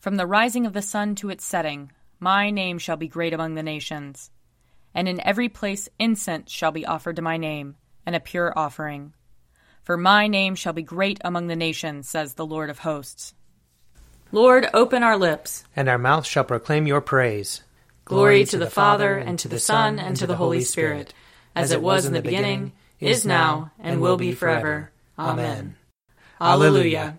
From the rising of the sun to its setting, my name shall be great among the nations. And in every place incense shall be offered to my name, and a pure offering. For my name shall be great among the nations, says the Lord of hosts. Lord, open our lips, and our mouth shall proclaim your praise. Glory to the Father, and to the Son, and to the Holy Spirit, as it was in the beginning, is now, and will be forever. Amen. Alleluia.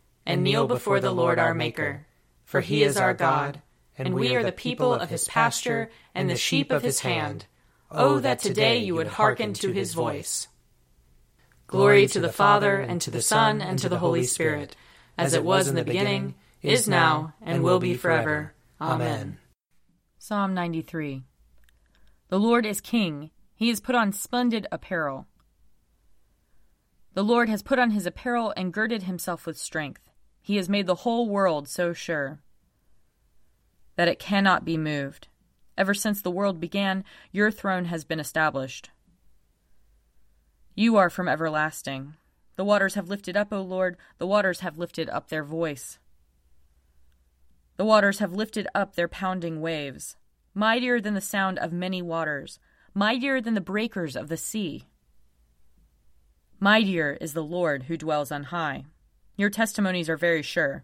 and kneel before the Lord our Maker. For he is our God, and we are the people of his pasture and the sheep of his hand. Oh, that today you would hearken to his voice. Glory to the Father, and to the Son, and to the Holy Spirit, as it was in the beginning, is now, and will be forever. Amen. Psalm 93 The Lord is King, he has put on splendid apparel. The Lord has put on his apparel and girded himself with strength. He has made the whole world so sure that it cannot be moved. Ever since the world began, your throne has been established. You are from everlasting. The waters have lifted up, O Lord, the waters have lifted up their voice. The waters have lifted up their pounding waves, mightier than the sound of many waters, mightier than the breakers of the sea. Mightier is the Lord who dwells on high. Your testimonies are very sure.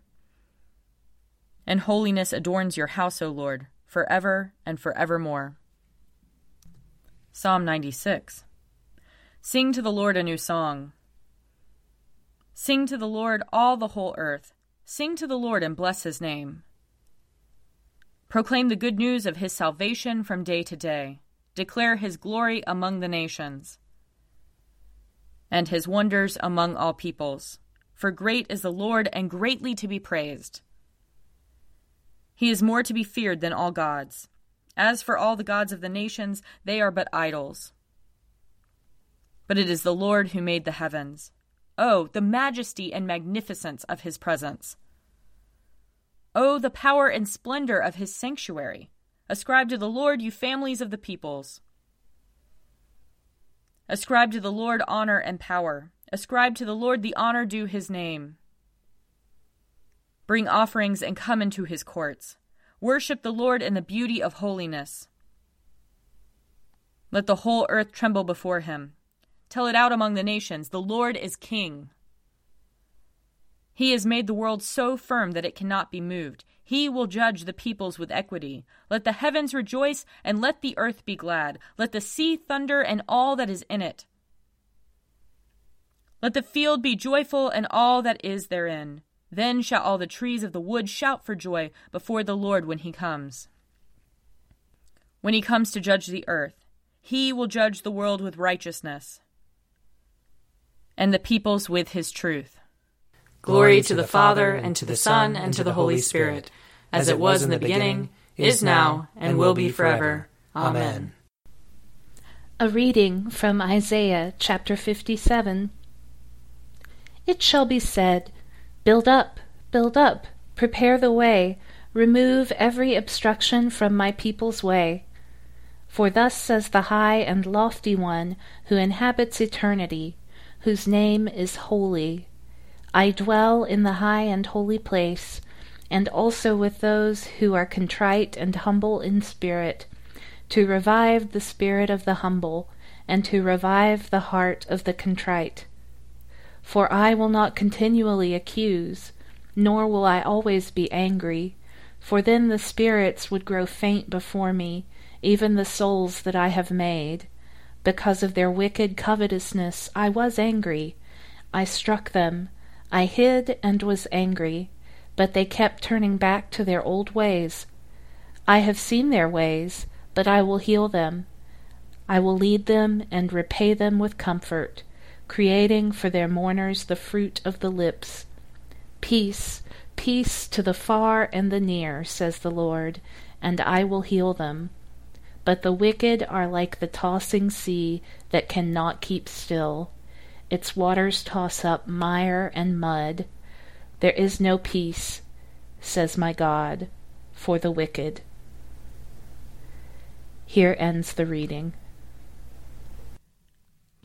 And holiness adorns your house, O Lord, forever and forevermore. Psalm 96 Sing to the Lord a new song. Sing to the Lord all the whole earth. Sing to the Lord and bless his name. Proclaim the good news of his salvation from day to day. Declare his glory among the nations and his wonders among all peoples. For great is the Lord, and greatly to be praised. He is more to be feared than all gods. As for all the gods of the nations, they are but idols. But it is the Lord who made the heavens. Oh, the majesty and magnificence of his presence! Oh, the power and splendor of his sanctuary! Ascribe to the Lord, you families of the peoples. Ascribe to the Lord honor and power. Ascribe to the Lord the honor due his name. Bring offerings and come into his courts. Worship the Lord in the beauty of holiness. Let the whole earth tremble before him. Tell it out among the nations the Lord is king. He has made the world so firm that it cannot be moved. He will judge the peoples with equity. Let the heavens rejoice, and let the earth be glad. Let the sea thunder, and all that is in it. Let the field be joyful, and all that is therein. Then shall all the trees of the wood shout for joy before the Lord when he comes. When he comes to judge the earth, he will judge the world with righteousness, and the peoples with his truth. Glory to the Father, and to the Son, and to the Holy Spirit, as it was in the beginning, is now, and will be forever. Amen. A reading from Isaiah chapter 57. It shall be said, Build up, build up, prepare the way, remove every obstruction from my people's way. For thus says the high and lofty one who inhabits eternity, whose name is holy. I dwell in the high and holy place, and also with those who are contrite and humble in spirit, to revive the spirit of the humble, and to revive the heart of the contrite. For I will not continually accuse, nor will I always be angry, for then the spirits would grow faint before me, even the souls that I have made. Because of their wicked covetousness I was angry. I struck them, I hid and was angry, but they kept turning back to their old ways. I have seen their ways, but I will heal them. I will lead them and repay them with comfort, creating for their mourners the fruit of the lips. Peace, Peace to the far and the near, says the Lord, and I will heal them. But the wicked are like the tossing sea that cannot keep still. Its waters toss up mire and mud. There is no peace, says my God, for the wicked. Here ends the reading.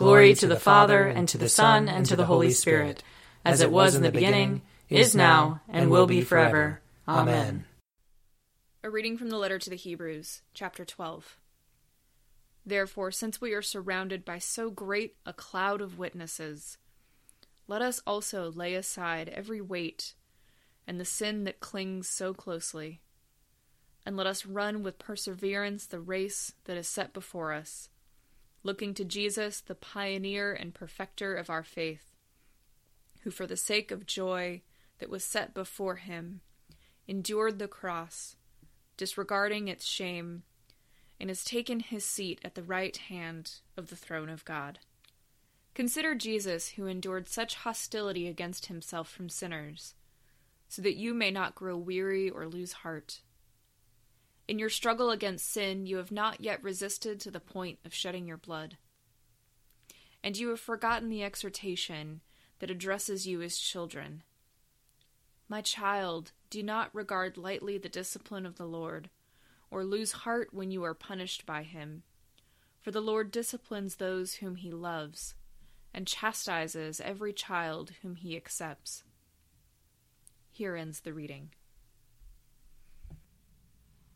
Glory to the Father, and to the Son, and to the Holy Spirit, as it was in the beginning, is now, and will be forever. Amen. A reading from the letter to the Hebrews, chapter 12. Therefore, since we are surrounded by so great a cloud of witnesses, let us also lay aside every weight and the sin that clings so closely, and let us run with perseverance the race that is set before us, looking to Jesus, the pioneer and perfecter of our faith, who for the sake of joy that was set before him endured the cross, disregarding its shame, and has taken his seat at the right hand of the throne of God. Consider Jesus, who endured such hostility against himself from sinners, so that you may not grow weary or lose heart. In your struggle against sin, you have not yet resisted to the point of shedding your blood. And you have forgotten the exhortation that addresses you as children. My child, do not regard lightly the discipline of the Lord, or lose heart when you are punished by him. For the Lord disciplines those whom he loves and chastises every child whom he accepts. Here ends the reading.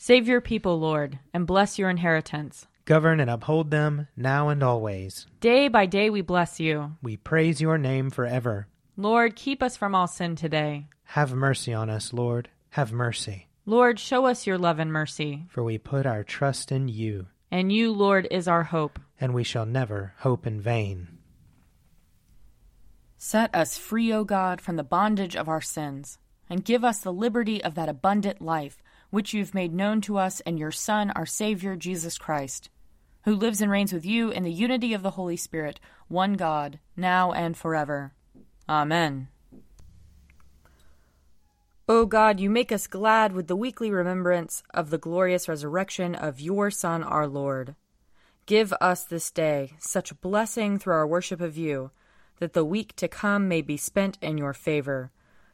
Save your people, Lord, and bless your inheritance. Govern and uphold them now and always. Day by day we bless you. We praise your name forever. Lord, keep us from all sin today. Have mercy on us, Lord. Have mercy. Lord, show us your love and mercy. For we put our trust in you. And you, Lord, is our hope and we shall never hope in vain. Set us free, O God, from the bondage of our sins, and give us the liberty of that abundant life which you've made known to us in your Son, our Savior, Jesus Christ, who lives and reigns with you in the unity of the Holy Spirit, one God, now and forever. Amen. O God, you make us glad with the weekly remembrance of the glorious resurrection of your Son, our Lord. Give us this day such blessing through our worship of you, that the week to come may be spent in your favor.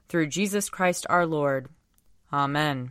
Through Jesus Christ our Lord. Amen.